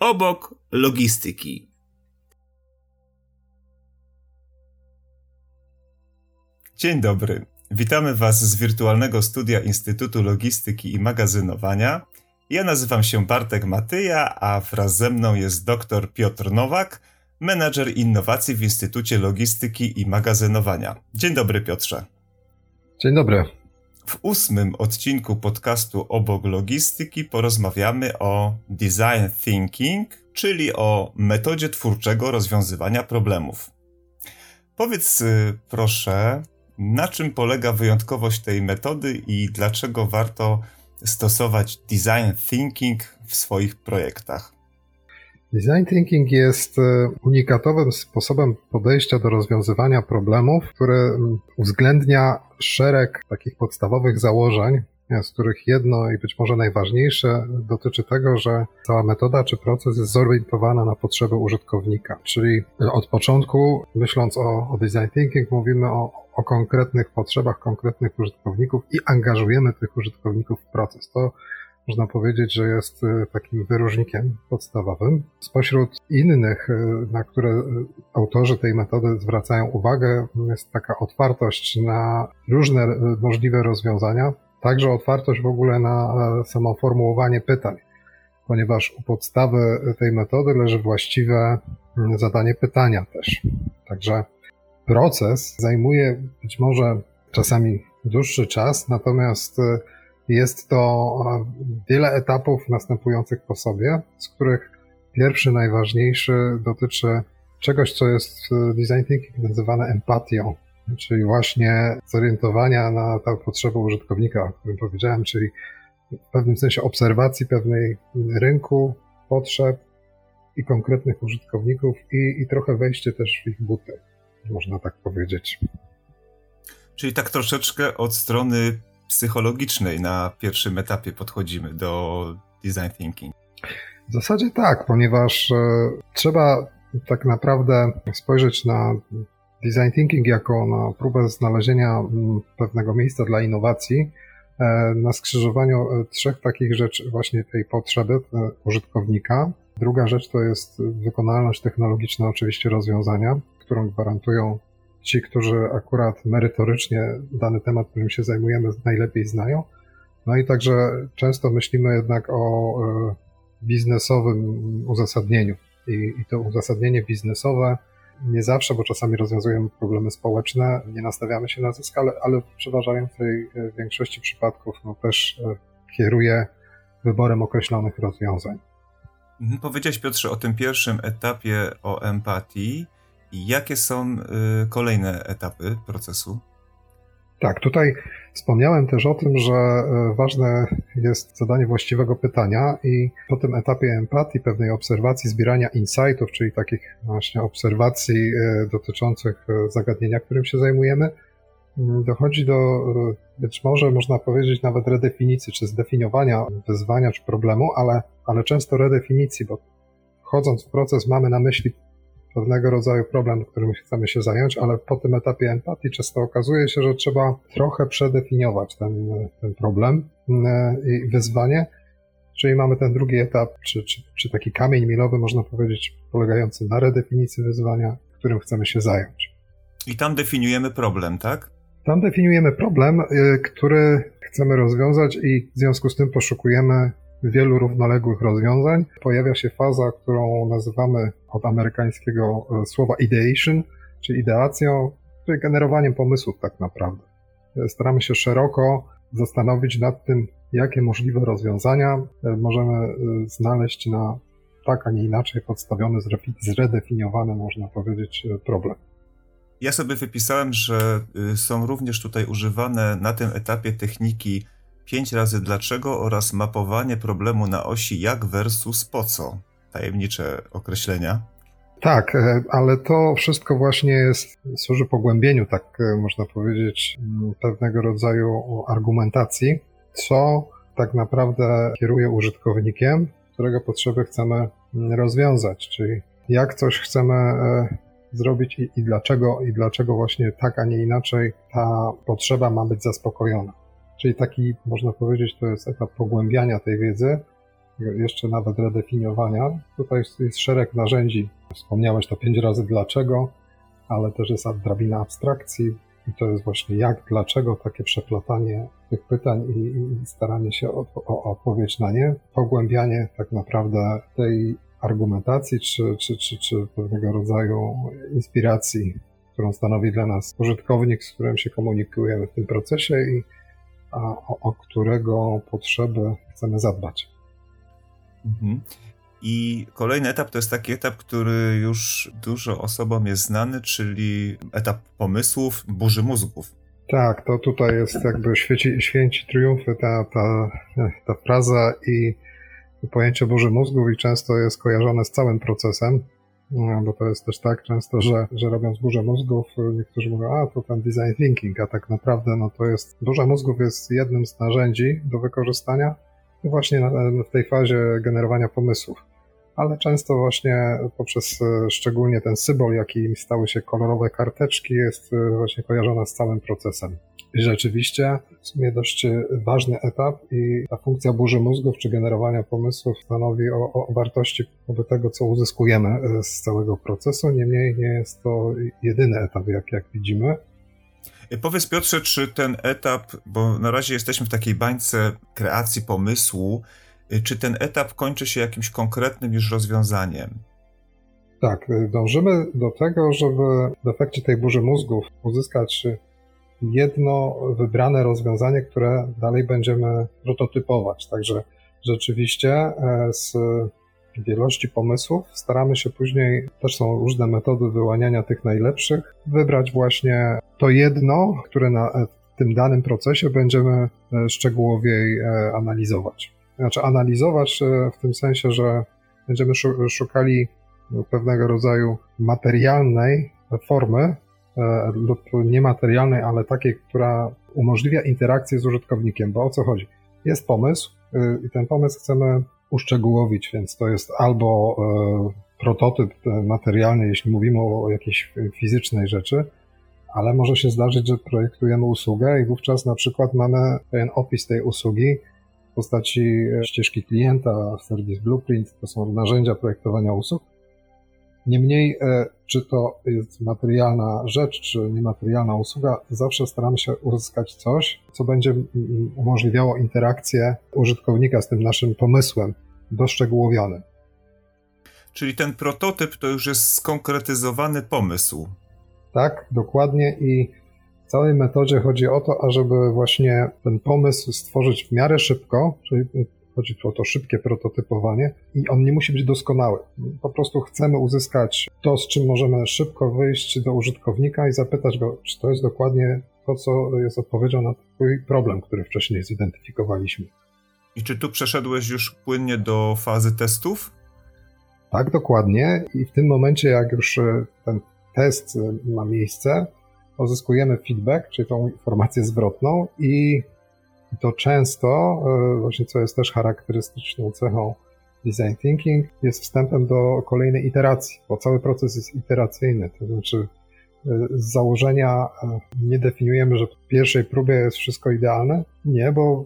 obok logistyki. Dzień dobry. Witamy Was z wirtualnego studia Instytutu Logistyki i Magazynowania. Ja nazywam się Bartek Matyja, a wraz ze mną jest dr Piotr Nowak, menadżer innowacji w Instytucie Logistyki i Magazynowania. Dzień dobry, Piotrze. Dzień dobry. W ósmym odcinku podcastu Obok Logistyki porozmawiamy o design thinking, czyli o metodzie twórczego rozwiązywania problemów. Powiedz y, proszę, na czym polega wyjątkowość tej metody i dlaczego warto stosować design thinking w swoich projektach? Design thinking jest e, unikatowym sposobem podejścia do rozwiązywania problemów, które mm, uwzględnia szereg takich podstawowych założeń, z których jedno i być może najważniejsze dotyczy tego, że cała metoda czy proces jest zorientowana na potrzeby użytkownika. Czyli od początku, myśląc o, o design thinking, mówimy o, o konkretnych potrzebach konkretnych użytkowników i angażujemy tych użytkowników w proces. To można powiedzieć, że jest y, takim wyróżnikiem podstawowym. Spośród innych, y, na które y, autorzy tej metody zwracają uwagę, jest taka otwartość na różne możliwe rozwiązania, także otwartość w ogóle na samo formułowanie pytań, ponieważ u podstawy tej metody leży właściwe zadanie pytania też. Także proces zajmuje być może czasami dłuższy czas, natomiast jest to wiele etapów następujących po sobie, z których pierwszy, najważniejszy dotyczy czegoś, co jest w design thinking nazywane empatią, czyli właśnie zorientowania na tę potrzebę użytkownika, o którym powiedziałem, czyli w pewnym sensie obserwacji pewnej rynku, potrzeb i konkretnych użytkowników i, i trochę wejście też w ich buty, można tak powiedzieć. Czyli tak troszeczkę od strony psychologicznej na pierwszym etapie podchodzimy do design thinking? W zasadzie tak, ponieważ e, trzeba tak naprawdę spojrzeć na design thinking jako na próbę znalezienia pewnego miejsca dla innowacji e, na skrzyżowaniu e, trzech takich rzeczy, właśnie tej potrzeby użytkownika. Druga rzecz to jest wykonalność technologiczna, oczywiście rozwiązania, którą gwarantują ci, którzy akurat merytorycznie dany temat, którym się zajmujemy, najlepiej znają. No i także często myślimy jednak o e, biznesowym uzasadnieniu. I, i to uzasadnienie biznesowe nie zawsze, bo czasami rozwiązujemy problemy społeczne, nie nastawiamy się na zysk, ale, ale w przeważającej e, większości przypadków no, też e, kieruje wyborem określonych rozwiązań. Mhm, powiedziałeś Piotrze o tym pierwszym etapie o empatii. Jakie są y, kolejne etapy procesu? Tak, tutaj wspomniałem też o tym, że y, ważne jest zadanie właściwego pytania i po tym etapie empatii, pewnej obserwacji, zbierania insightów, czyli takich właśnie obserwacji y, dotyczących zagadnienia, którym się zajmujemy, dochodzi do być może można powiedzieć nawet redefinicji, czy zdefiniowania wyzwania, czy problemu, ale, ale często redefinicji, bo wchodząc w proces mamy na myśli pewnego rodzaju problem, którym chcemy się zająć, ale po tym etapie empatii często okazuje się, że trzeba trochę przedefiniować ten, ten problem e, i wyzwanie. Czyli mamy ten drugi etap, czy, czy, czy taki kamień milowy, można powiedzieć, polegający na redefinicji wyzwania, którym chcemy się zająć. I tam definiujemy problem, tak? Tam definiujemy problem, e, który chcemy rozwiązać, i w związku z tym poszukujemy wielu równoległych rozwiązań. Pojawia się faza, którą nazywamy od amerykańskiego e, słowa ideation, czyli ideacją, czyli generowaniem pomysłów tak naprawdę. E, staramy się szeroko zastanowić nad tym, jakie możliwe rozwiązania e, możemy znaleźć na tak, a nie inaczej podstawiony, zredefiniowany, można powiedzieć, problem. Ja sobie wypisałem, że y, są również tutaj używane na tym etapie techniki 5 razy dlaczego oraz mapowanie problemu na osi jak versus po co. Tajemnicze określenia. Tak, e, ale to wszystko właśnie jest, służy pogłębieniu, tak e, można powiedzieć, pewnego rodzaju argumentacji, co tak naprawdę kieruje użytkownikiem, którego potrzeby chcemy rozwiązać, czyli jak coś chcemy e, zrobić i, i dlaczego, i dlaczego właśnie tak, a nie inaczej ta potrzeba ma być zaspokojona. Czyli taki, można powiedzieć, to jest etap pogłębiania tej wiedzy, jeszcze nawet redefiniowania. Tutaj jest szereg narzędzi. Wspomniałeś to pięć razy dlaczego, ale też jest drabina abstrakcji i to jest właśnie jak, dlaczego takie przeplatanie tych pytań i, i staranie się o, o, odpowiedź na nie, pogłębianie tak naprawdę tej argumentacji czy, czy, czy, czy pewnego rodzaju inspiracji, którą stanowi dla nas użytkownik, z którym się komunikujemy w tym procesie i o, o którego potrzeby chcemy zadbać. Mhm. I kolejny etap to jest taki etap, który już dużo osobom jest znany, czyli etap pomysłów, burzy mózgów. Tak, to tutaj jest jakby świeci, święci triumfy ta, ta, ta fraza i pojęcie burzy mózgów i często jest kojarzone z całym procesem, no, bo to jest też tak często, że, że robiąc burzę mózgów, niektórzy mówią, a to ten design thinking, a tak naprawdę no to jest, burza mózgów jest jednym z narzędzi do wykorzystania właśnie w tej fazie generowania pomysłów ale często właśnie poprzez e, szczególnie ten symbol, jakim stały się kolorowe karteczki, jest e, właśnie kojarzona z całym procesem. I rzeczywiście w sumie dość e, ważny etap i ta funkcja burzy mózgów czy generowania pomysłów stanowi o, o wartości tego, co uzyskujemy z całego procesu. Niemniej nie jest to jedyny etap, jak, jak widzimy. Powiedz Piotrze, czy ten etap, bo na razie jesteśmy w takiej bańce kreacji pomysłu, czy ten etap kończy się jakimś konkretnym już rozwiązaniem? Tak, dążymy do tego, żeby w efekcie tej burzy mózgów uzyskać jedno wybrane rozwiązanie, które dalej będziemy prototypować. Także rzeczywiście e, z wielości pomysłów staramy się później, też są różne metody wyłaniania tych najlepszych, wybrać właśnie to jedno, które na, w tym danym procesie będziemy e, szczegółowiej e, analizować znaczy analizować e, w tym sensie, że będziemy szukali pewnego rodzaju materialnej formy e, lub niematerialnej, ale takiej, która umożliwia interakcję z użytkownikiem, bo o co chodzi? Jest pomysł e, i ten pomysł chcemy uszczegółowić, więc to jest albo prototyp materialny, jeśli mówimy o jakiejś fizycznej rzeczy, ale może się zdarzyć, że projektujemy usługę i wówczas na przykład mamy pewien opis tej usługi, w postaci e, ścieżki klienta, Service Blueprint, to są narzędzia projektowania usług. Niemniej, e, czy to jest materialna rzecz, czy niematerialna usługa, zawsze staramy się uzyskać coś, co będzie umożliwiało interakcję użytkownika z tym naszym pomysłem doszczegółowionym. Czyli ten prototyp to już jest skonkretyzowany pomysł. Tak, dokładnie i całej metodzie chodzi o to, ażeby właśnie ten pomysł stworzyć w miarę szybko, czyli chodzi o to szybkie prototypowanie i on nie musi być doskonały. Po prostu chcemy uzyskać to, z czym możemy szybko wyjść do użytkownika i zapytać go, czy to jest dokładnie to, co jest odpowiedzią na twój problem, który wcześniej zidentyfikowaliśmy. I czy tu przeszedłeś już płynnie do fazy testów? Tak, dokładnie. I w tym momencie, jak już ten test ma miejsce, uzyskujemy feedback, czyli tą informację zwrotną i to często, e, właśnie co jest też charakterystyczną cechą design thinking, jest wstępem do kolejnej iteracji, bo cały proces jest iteracyjny, to znaczy e, z założenia e, nie definiujemy, że w pierwszej próbie jest wszystko idealne. Nie, bo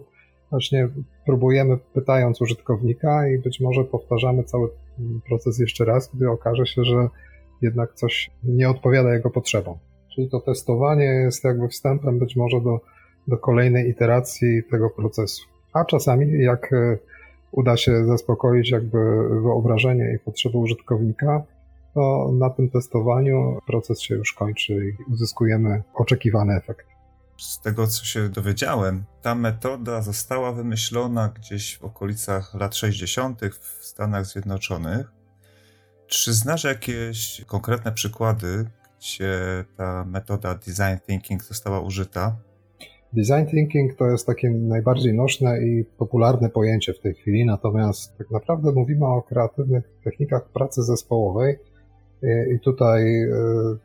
właśnie próbujemy pytając użytkownika i być może powtarzamy cały proces jeszcze raz, gdy okaże się, że jednak coś nie odpowiada jego potrzebom. Czyli to testowanie jest jakby wstępem być może do, do kolejnej iteracji tego procesu. A czasami, jak e, uda się zaspokoić jakby wyobrażenie i potrzeby użytkownika, to na tym testowaniu proces się już kończy i uzyskujemy oczekiwany efekt. Z tego, co się dowiedziałem, ta metoda została wymyślona gdzieś w okolicach lat 60. w Stanach Zjednoczonych. Czy znasz jakieś konkretne przykłady, gdzie ta metoda design thinking została użyta? Design thinking to jest takie najbardziej nośne i popularne pojęcie w tej chwili, natomiast tak naprawdę mówimy o kreatywnych technikach pracy zespołowej. I tutaj e,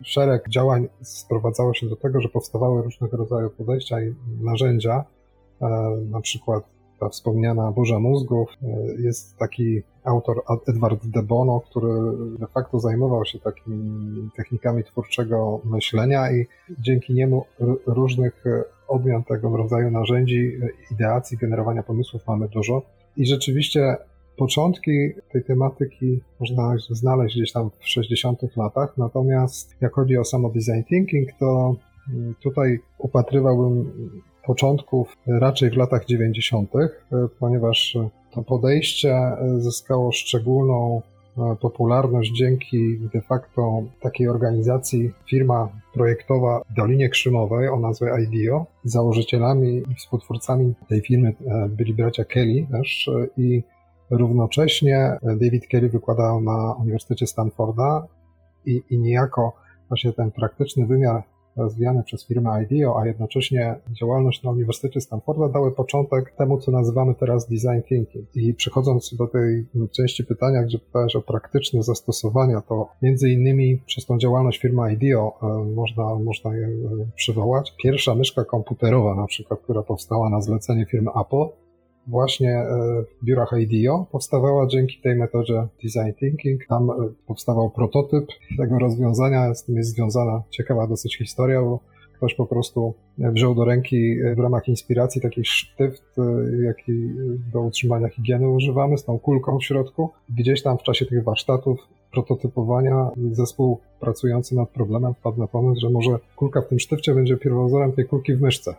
szereg działań sprowadzało się do tego, że powstawały różnego rodzaju podejścia i narzędzia, e, na przykład ta wspomniana burza mózgów. E, jest taki autor Edward de Bono, który de facto zajmował się takimi technikami twórczego myślenia i dzięki niemu różnych odmian tego rodzaju narzędzi, ideacji, generowania pomysłów mamy dużo. I rzeczywiście Początki tej tematyki można znaleźć gdzieś tam w 60 latach, natomiast jak chodzi o samo design thinking, to mm, tutaj upatrywałbym początków raczej w latach 90., ponieważ to podejście zyskało szczególną E, popularność dzięki de facto takiej organizacji, firma projektowa w Dolinie Krzymowej o nazwie IDEO. Założycielami i współtwórcami tej firmy e, byli bracia Kelly też e, i równocześnie David Kelly wykładał na Uniwersytecie Stanforda i, i niejako właśnie ten praktyczny wymiar rozwijane przez firmę IDEO, a jednocześnie działalność na Uniwersytecie Stanforda dały początek temu, co nazywamy teraz design thinking. I przechodząc do tej części pytania, gdzie pytałeś o praktyczne zastosowania, to między innymi przez tą działalność firmy IDEO e, można, można je e, przywołać. Pierwsza myszka komputerowa na przykład, która powstała na zlecenie firmy Apple, właśnie e, w biurach IDEO powstawała dzięki tej metodzie design thinking. Tam e, powstawał prototyp tego rozwiązania, z tym jest związana ciekawa dosyć historia, bo ktoś po prostu wziął do ręki e, w ramach inspiracji taki sztyft, jaki do utrzymania higieny używamy, z tą kulką w środku. Gdzieś tam w czasie tych warsztatów prototypowania zespół pracujący nad problemem wpadł na pomysł, że może kulka w tym sztywcie będzie pierwowzorem tej kulki w myszce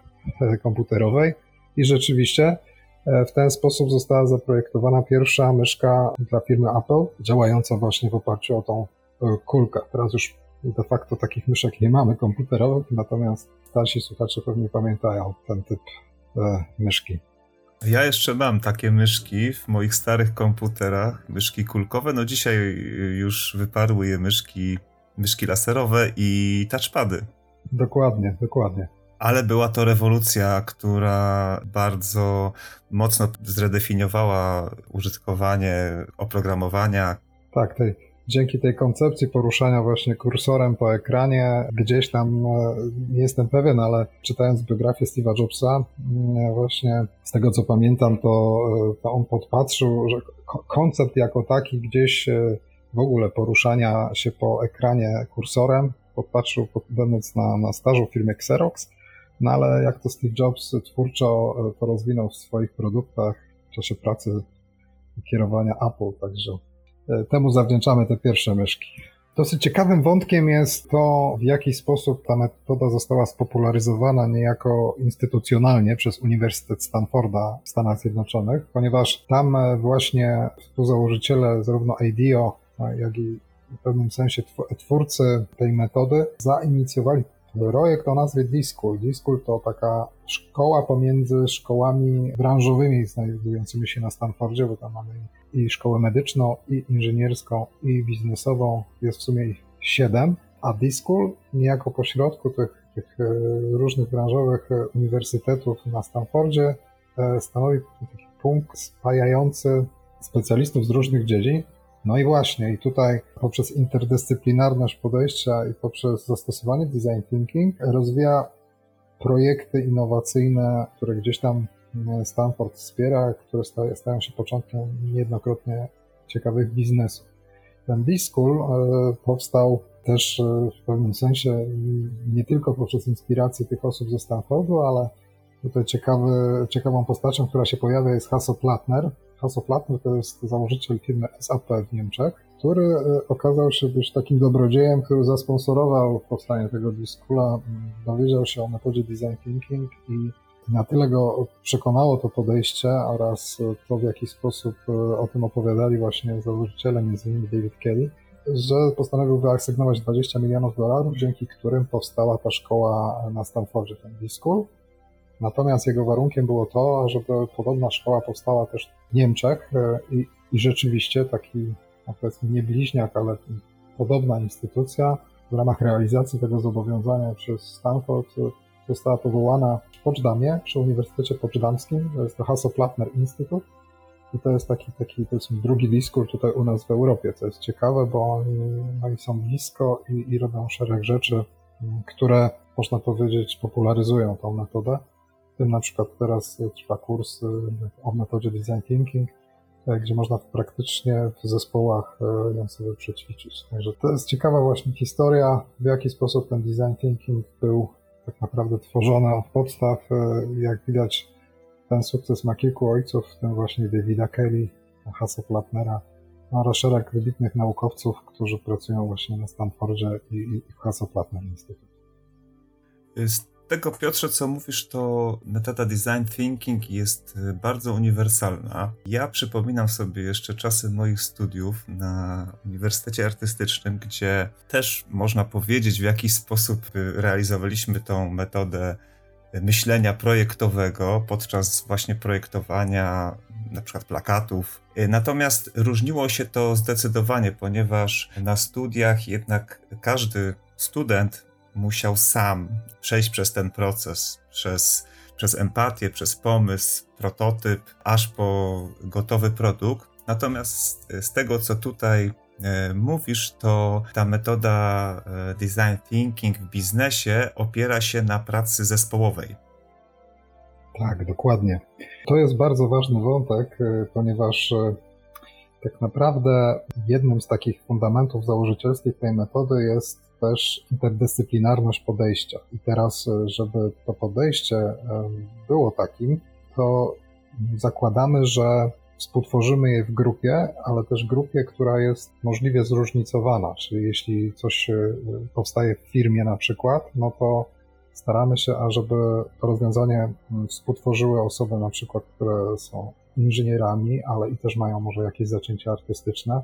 komputerowej. I rzeczywiście E, w ten sposób została zaprojektowana pierwsza myszka dla firmy Apple, działająca właśnie w oparciu o tą e, kulkę. Teraz już de facto takich myszek nie mamy komputerowych, natomiast starsi słuchacze pewnie pamiętają ten typ e, myszki. Ja jeszcze mam takie myszki w moich starych komputerach, myszki kulkowe. No dzisiaj już wyparły je myszki, myszki laserowe i touchpady. Dokładnie, dokładnie ale była to rewolucja, która bardzo mocno zredefiniowała użytkowanie oprogramowania. Tak, tej, dzięki tej koncepcji poruszania właśnie kursorem po ekranie, gdzieś tam, e, nie jestem pewien, ale czytając biografię Steve'a Jobsa, właśnie z tego co pamiętam, to, e, to on podpatrzył, że koncept jako taki gdzieś e, w ogóle poruszania się po ekranie kursorem, podpatrzył, będąc na, na stażu w firmie Xerox, no ale jak to Steve Jobs twórczo e, to rozwinął w swoich produktach w czasie pracy kierowania Apple, także e, temu zawdzięczamy te pierwsze myszki. Dosyć ciekawym wątkiem jest to, w jaki sposób ta metoda została spopularyzowana niejako instytucjonalnie przez Uniwersytet Stanforda w Stanach Zjednoczonych, ponieważ tam e, właśnie współzałożyciele zarówno IDEO, jak i w pewnym sensie twórcy tej metody zainicjowali projekt o nazwie D-School. D-School to taka szkoła pomiędzy szkołami branżowymi znajdującymi się na Stanfordzie, bo tam mamy i szkołę medyczną, i inżynierską, i biznesową. Jest w sumie ich siedem. A D-School niejako pośrodku tych, tych e, różnych branżowych e, uniwersytetów na Stanfordzie e, stanowi taki punkt spajający specjalistów z różnych dziedzin, no i właśnie, i tutaj poprzez interdyscyplinarność podejścia i poprzez zastosowanie design thinking rozwija projekty innowacyjne, które gdzieś tam e, Stanford wspiera, które stają się początkiem niejednokrotnie ciekawych biznesów. Ten B-School e, powstał też e, w pewnym sensie nie tylko poprzez inspirację tych osób ze Stanfordu, ale tutaj ciekawy, ciekawą postacią, która się pojawia jest Hasso Plattner, Hasso Plattner to jest założyciel firmy SAP w Niemczech, który e, okazał się być takim dobrodziejem, który zasponsorował powstanie tego diskula, dowiedział się o metodzie design thinking i na tyle go przekonało to podejście oraz to, w jaki sposób e, o tym opowiadali właśnie założyciele, między innymi David Kelly, że postanowił wyasygnować 20 milionów dolarów, dzięki którym powstała ta szkoła na Stanfordzie, ten D-School. Natomiast jego warunkiem było to, żeby podobna szkoła powstała też w Niemczech e, i, i rzeczywiście taki, no powiedzmy nie bliźniak, ale podobna instytucja w ramach realizacji tego zobowiązania przez Stanford e, została powołana w Poczdamie, przy Uniwersytecie Poczdamskim, to jest to Hasso-Plattner Institute i to jest taki, taki powiedzmy drugi diskur tutaj u nas w Europie, co jest ciekawe, bo oni, oni są blisko i, i robią szereg rzeczy, które można powiedzieć popularyzują tą metodę tym na przykład teraz trwa kurs y, o metodzie design thinking, e, gdzie można praktycznie w zespołach e, ją sobie przećwiczyć. Także to jest ciekawa właśnie historia, w jaki sposób ten design thinking był tak naprawdę tworzony od podstaw. E, jak widać, ten sukces ma kilku ojców, w tym właśnie Davida Kelly, Hasso-Plattnera oraz szereg wybitnych naukowców, którzy pracują właśnie na Stanfordzie i, w Hasso-Plattner Instytut. Z tego, Piotrze, co mówisz, to metoda design thinking jest y, bardzo uniwersalna. Ja przypominam sobie jeszcze czasy moich studiów na Uniwersytecie Artystycznym, gdzie też można powiedzieć, w jaki sposób y, realizowaliśmy tą metodę myślenia projektowego podczas właśnie projektowania na przykład plakatów. Natomiast różniło się to zdecydowanie, ponieważ na studiach jednak każdy student musiał sam przejść przez ten proces, przez, przez empatię, przez pomysł, prototyp, aż po gotowy produkt. Natomiast z tego, co tutaj e, mówisz, to ta metoda e, design thinking w biznesie opiera się na pracy zespołowej. Tak, dokładnie. To jest bardzo ważny wątek, e, ponieważ tak naprawdę jednym z takich fundamentów założycielskich tej metody jest też interdyscyplinarność podejścia. I teraz, e, żeby to podejście e, było takim, to zakładamy, że współtworzymy je w grupie, ale też grupie, która jest możliwie zróżnicowana. Czyli jeśli coś e, powstaje w firmie na przykład, no to staramy się, ażeby to rozwiązanie współtworzyły osoby na przykład, które są inżynierami, ale i też mają może jakieś zacięcia artystyczne.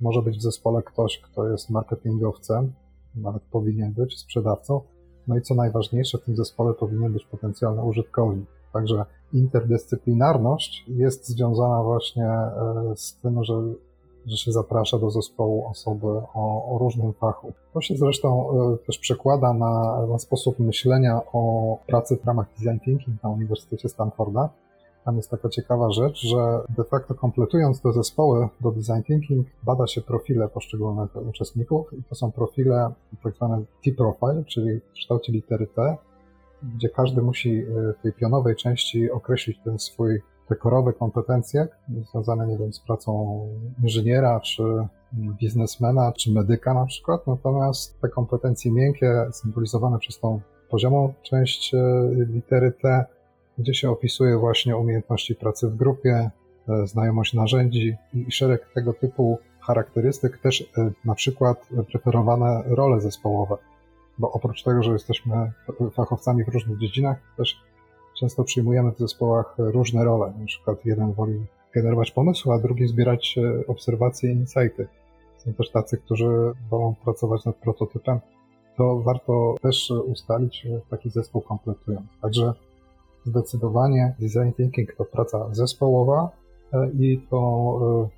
Może być w zespole ktoś, kto jest marketingowcem, nawet powinien być sprzedawcą. No i co najważniejsze, w tym zespole powinien być potencjalny użytkownik. Także interdyscyplinarność jest związana właśnie e, z tym, że, że się zaprasza do zespołu osoby o, o różnym fachu. To się zresztą e, też przekłada na, na sposób myślenia o pracy w ramach design thinking na Uniwersytecie Stanforda tam jest taka ciekawa rzecz, że de facto kompletując te zespoły do design thinking, bada się profile poszczególnych uczestników i to są profile tak zwane T-profile, czyli w kształcie litery T, gdzie każdy musi y, w tej pionowej części określić ten swój te korowe kompetencje związane, nie wiem, z pracą inżyniera, czy biznesmena, czy medyka na przykład, natomiast te kompetencje miękkie, symbolizowane przez tą poziomą część y, litery T, gdzie się opisuje właśnie umiejętności pracy w grupie, e, znajomość narzędzi i szereg tego typu charakterystyk, też e, na przykład preferowane role zespołowe. Bo oprócz tego, że jesteśmy fachowcami w różnych dziedzinach, też często przyjmujemy w zespołach różne role. Na przykład jeden woli generować pomysły, a drugi zbierać e, obserwacje i insighty. Są też tacy, którzy wolą pracować nad prototypem. To warto też ustalić taki zespół kompletując. Także Zdecydowanie design thinking to praca zespołowa e, i to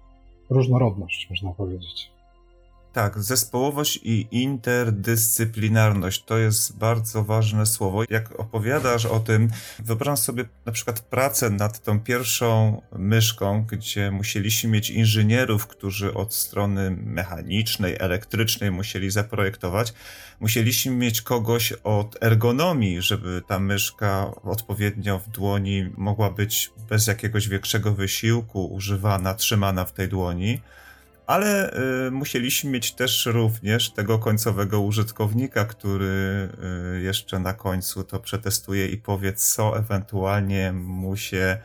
e, różnorodność, można powiedzieć. Tak, zespołowość i interdyscyplinarność to jest bardzo ważne słowo. Jak opowiadasz o tym, wyobrażam sobie na przykład pracę nad tą pierwszą myszką, gdzie musieliśmy mieć inżynierów, którzy od strony mechanicznej, elektrycznej musieli zaprojektować. Musieliśmy mieć kogoś od ergonomii, żeby ta myszka odpowiednio w dłoni mogła być bez jakiegoś większego wysiłku używana, trzymana w tej dłoni ale y, musieliśmy mieć też również tego końcowego użytkownika, który y, jeszcze na końcu to przetestuje i powie, co ewentualnie mu się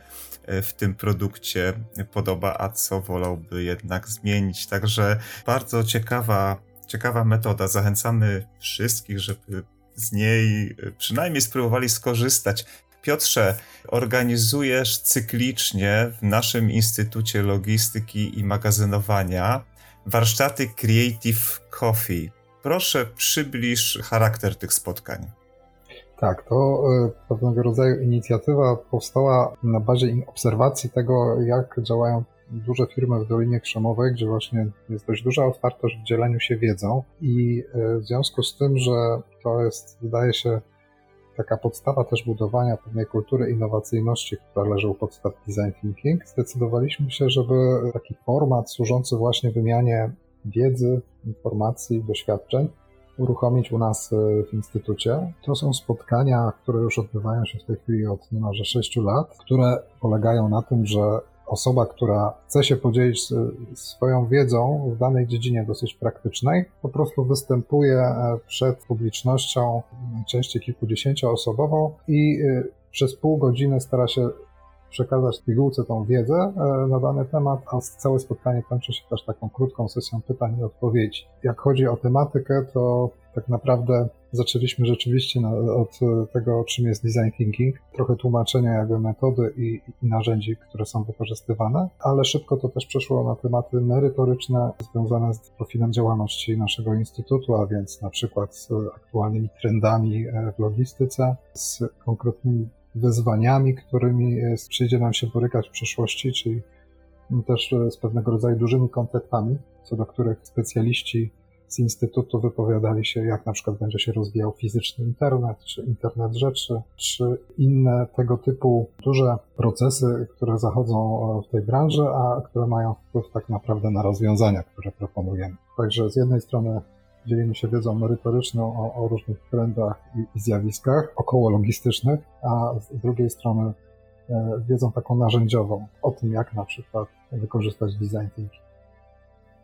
y, w tym produkcie podoba, a co wolałby jednak zmienić. Także bardzo ciekawa, ciekawa metoda. Zachęcamy wszystkich, żeby z niej y, przynajmniej spróbowali skorzystać. Piotrze, organizujesz cyklicznie w naszym Instytucie Logistyki i Magazynowania warsztaty Creative Coffee. Proszę przybliż charakter tych spotkań. Tak, to e, pewnego rodzaju inicjatywa powstała na bazie obserwacji tego, jak działają duże firmy w Dolinie Krzemowej, gdzie właśnie jest dość duża otwartość w dzieleniu się wiedzą i e, w związku z tym, że to jest, wydaje się, taka podstawa też budowania pewnej kultury innowacyjności, która leży u podstaw design thinking, zdecydowaliśmy się, żeby taki format służący właśnie wymianie wiedzy, informacji, doświadczeń uruchomić u nas e, w Instytucie. To są spotkania, które już odbywają się w tej chwili od niemalże 6 lat, które polegają na tym, że osoba, która chce się podzielić swoją wiedzą w danej dziedzinie dosyć praktycznej, po prostu występuje e, przed publicznością, najczęściej kilkudziesięcioosobową i e, przez pół godziny stara się przekazać pigułce tą wiedzę e, na dany temat, a całe spotkanie kończy się też taką krótką sesją pytań i odpowiedzi. Jak chodzi o tematykę, to tak naprawdę zaczęliśmy rzeczywiście od tego, czym jest design thinking, trochę tłumaczenia jakby metody i, i, narzędzi, które są wykorzystywane, ale szybko to też przeszło na tematy merytoryczne związane z profilem działalności naszego instytutu, a więc na przykład z aktualnymi trendami e, w logistyce, z konkretnymi wyzwaniami, którymi przyjdzie nam się borykać w przyszłości, czyli też z pewnego rodzaju dużymi konceptami, co do których specjaliści z Instytutu wypowiadali się, jak na przykład będzie się rozwijał fizyczny internet, czy internet rzeczy, czy inne tego typu duże procesy, które zachodzą w tej branży, a które mają wpływ tak naprawdę na rozwiązania, które proponujemy. Także z jednej strony dzielimy się wiedzą merytoryczną o, o różnych trendach i, i zjawiskach około logistycznych, a z drugiej strony e, wiedzą taką narzędziową o tym, jak na przykład wykorzystać design thinking.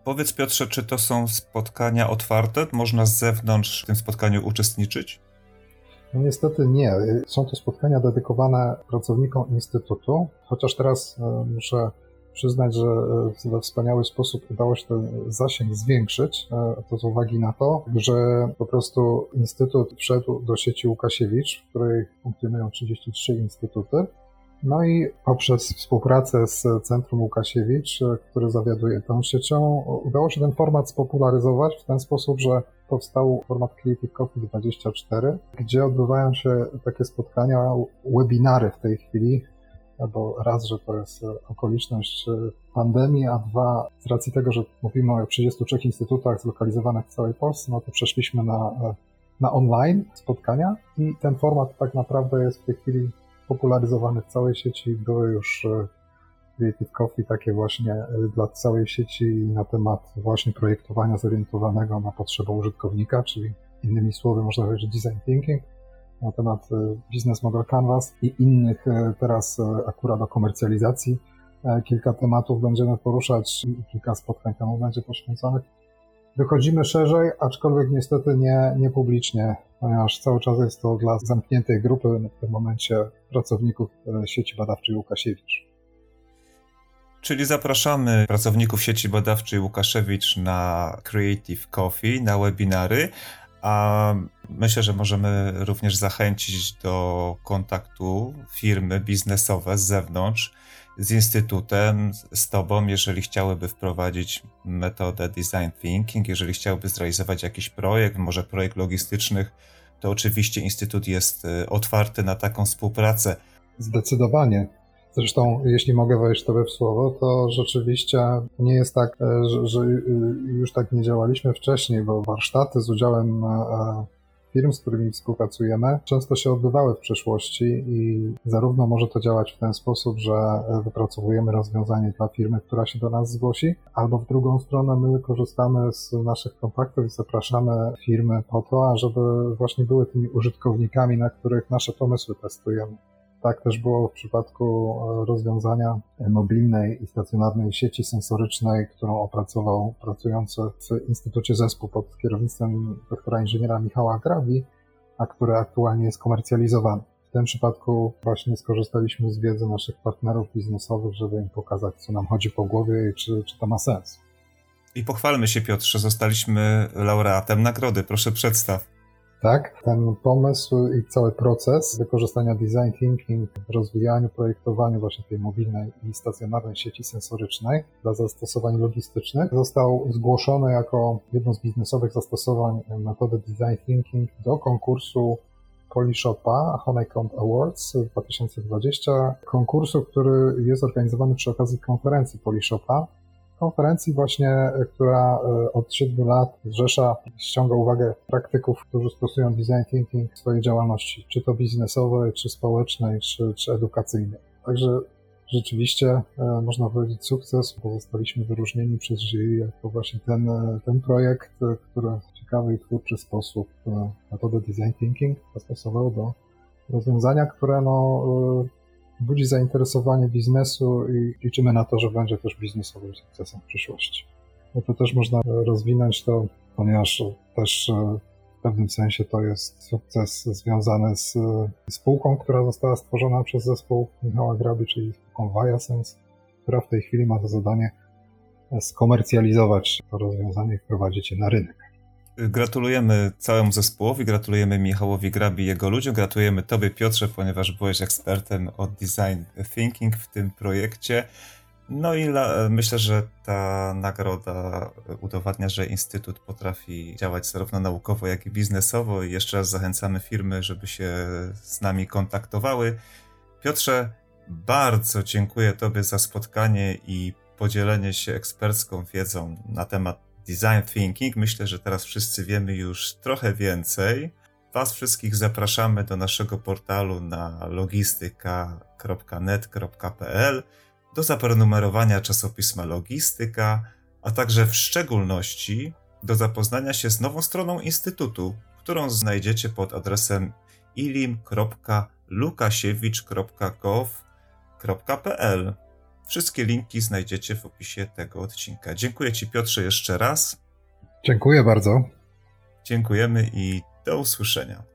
Powiedz Piotrze, czy to są spotkania otwarte? Można z zewnątrz w tym spotkaniu uczestniczyć? No niestety nie. Są to spotkania dedykowane pracownikom Instytutu, chociaż teraz e, muszę przyznać, że e, we wspaniały sposób udało się ten zasięg zwiększyć, e, to z uwagi na to, że po prostu Instytut wszedł do sieci Łukasiewicz, w której funkcjonują 33 instytuty. No i poprzez współpracę z Centrum Łukasiewicz, który zawiaduje tą siecią, udało się ten format spopularyzować w ten sposób, że powstał format Creative Coffee 24, gdzie odbywają się takie spotkania, webinary w tej chwili, bo raz, że to jest okoliczność pandemii, a dwa, z racji tego, że mówimy o 33 instytutach zlokalizowanych w całej Polsce, no to przeszliśmy na, na online spotkania i ten format tak naprawdę jest w tej chwili popularyzowany w całej sieci. Były już e, Creative Coffee takie właśnie e, dla całej sieci na temat właśnie projektowania zorientowanego na potrzeby użytkownika, czyli innymi słowy można powiedzieć design thinking, na temat e, business model canvas i innych teraz akurat do komercjalizacji. Kilka tematów będziemy poruszać kilka spotkań temu będzie poświęconych. Wychodzimy szerzej, aczkolwiek niestety nie, nie publicznie, ponieważ cały czas jest to dla zamkniętej grupy w tym momencie pracowników e, sieci badawczej Łukasiewicz. Czyli zapraszamy pracowników sieci badawczej Łukaszewicz na Creative Coffee, na webinary, a myślę, że możemy również zachęcić do kontaktu firmy biznesowe z zewnątrz, z Instytutem, z Tobą, jeżeli chciałyby wprowadzić metodę design thinking, jeżeli chciałyby zrealizować jakiś projekt, może projekt logistyczny, to oczywiście Instytut jest y, otwarty na taką współpracę. Zdecydowanie. Zresztą, jeśli mogę wejść Tobie w słowo, to rzeczywiście nie jest tak, e, że, że y, już tak nie działaliśmy wcześniej, bo warsztaty z udziałem e, firm, z którymi współpracujemy, często się odbywały w przeszłości i zarówno może to działać w ten sposób, że wypracowujemy rozwiązanie dla firmy, która się do nas zgłosi, albo w drugą stronę my korzystamy z naszych kontaktów i zapraszamy firmy po to, ażeby właśnie były tymi użytkownikami, na których nasze pomysły testujemy. Tak też było w przypadku e, rozwiązania mobilnej i stacjonarnej sieci sensorycznej, którą opracował pracujący w Instytucie Zespół pod kierownictwem doktora inżyniera Michała Grawi, a który aktualnie jest komercjalizowany. W tym przypadku właśnie skorzystaliśmy z wiedzy naszych partnerów biznesowych, żeby im pokazać, co nam chodzi po głowie i czy, czy to ma sens. I pochwalmy się, Piotrze, zostaliśmy laureatem nagrody. Proszę przedstaw. Tak, ten pomysł i cały proces wykorzystania design thinking w rozwijaniu, projektowaniu właśnie tej mobilnej i stacjonarnej sieci sensorycznej dla zastosowań logistycznych został zgłoszony jako jedno z biznesowych zastosowań metody design thinking do konkursu Polishopa Honeycomb Awards 2020, konkursu, który jest organizowany przy okazji konferencji Polishopa konferencji właśnie, która e, od 7 lat zrzesza, ściąga uwagę praktyków, którzy stosują design thinking w swojej działalności, czy to biznesowej, czy społecznej, czy, czy edukacyjnej. Także rzeczywiście e, można powiedzieć sukces, bo zostaliśmy wyróżnieni przez jury jako właśnie ten, e, ten projekt, który w ciekawy i twórczy sposób metodę design thinking zastosował do rozwiązania, które no, budzi zainteresowanie biznesu i liczymy na to, że będzie też biznesowym sukcesem w przyszłości. No to też można rozwinąć to, ponieważ też pewnym sensie to jest sukces związany z spółką, która została stworzona przez zespół Michała Graby, czyli spółką Viasens, która w tej chwili ma za zadanie skomercjalizować to rozwiązanie i wprowadzić je na rynek. Gratulujemy całemu zespołowi, gratulujemy Michałowi Grabi i jego ludziom, gratulujemy Tobie Piotrze, ponieważ byłeś ekspertem od Design Thinking w tym projekcie. No i la, myślę, że ta nagroda udowadnia, że Instytut potrafi działać zarówno naukowo, jak i biznesowo. I jeszcze raz zachęcamy firmy, żeby się z nami kontaktowały. Piotrze, bardzo dziękuję Tobie za spotkanie i podzielenie się ekspercką wiedzą na temat design thinking. Myślę, że teraz wszyscy wiemy już trochę więcej. Was wszystkich zapraszamy do naszego portalu na logistyka.net.pl do zaprenumerowania czasopisma Logistyka, a także w szczególności do zapoznania się z nową stroną Instytutu, którą znajdziecie pod adresem ilim.lukasiewicz.gov.pl. Wszystkie linki znajdziecie w opisie tego odcinka. Dziękuję Ci, Piotrze, jeszcze raz. Dziękuję bardzo. Dziękujemy i do usłyszenia.